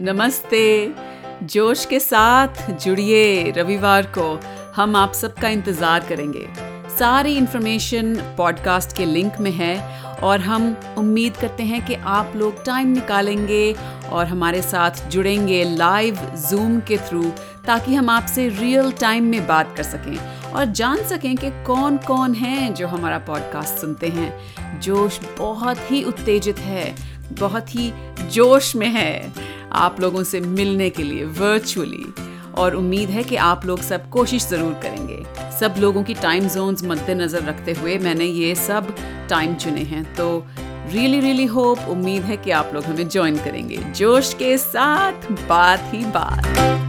नमस्ते। जोश के साथ जुड़िए रविवार को। हम आप सबका इंतज़ार करेंगे। सारी इन्फॉर्मेशन पॉडकास्ट के लिंक में है और हम उम्मीद करते हैं कि आप लोग टाइम निकालेंगे और हमारे साथ जुड़ेंगे लाइव जूम के थ्रू ताकि हम आपसे रियल टाइम में बात कर सकें और जान सकें कि कौन कौन हैं जो हमारा पॉडकास्ट सुनते हैं। जोश बहुत ही उत्तेजित है, बहुत ही जोश में है। आप लोगों से मिलने के लिए वर्चुअली और उम्मीद है कि आप लोग सब कोशिश ज़रूर करेंगे। सब लोगों की टाइम जोन्स मद्देनज़र रखते हुए मैंने ये सब टाइम चुने हैं। तो रियली रियली होप उम्मीद है कि आप लोग हमें ज्वाइन करेंगे। जोश के साथ बात ही बात।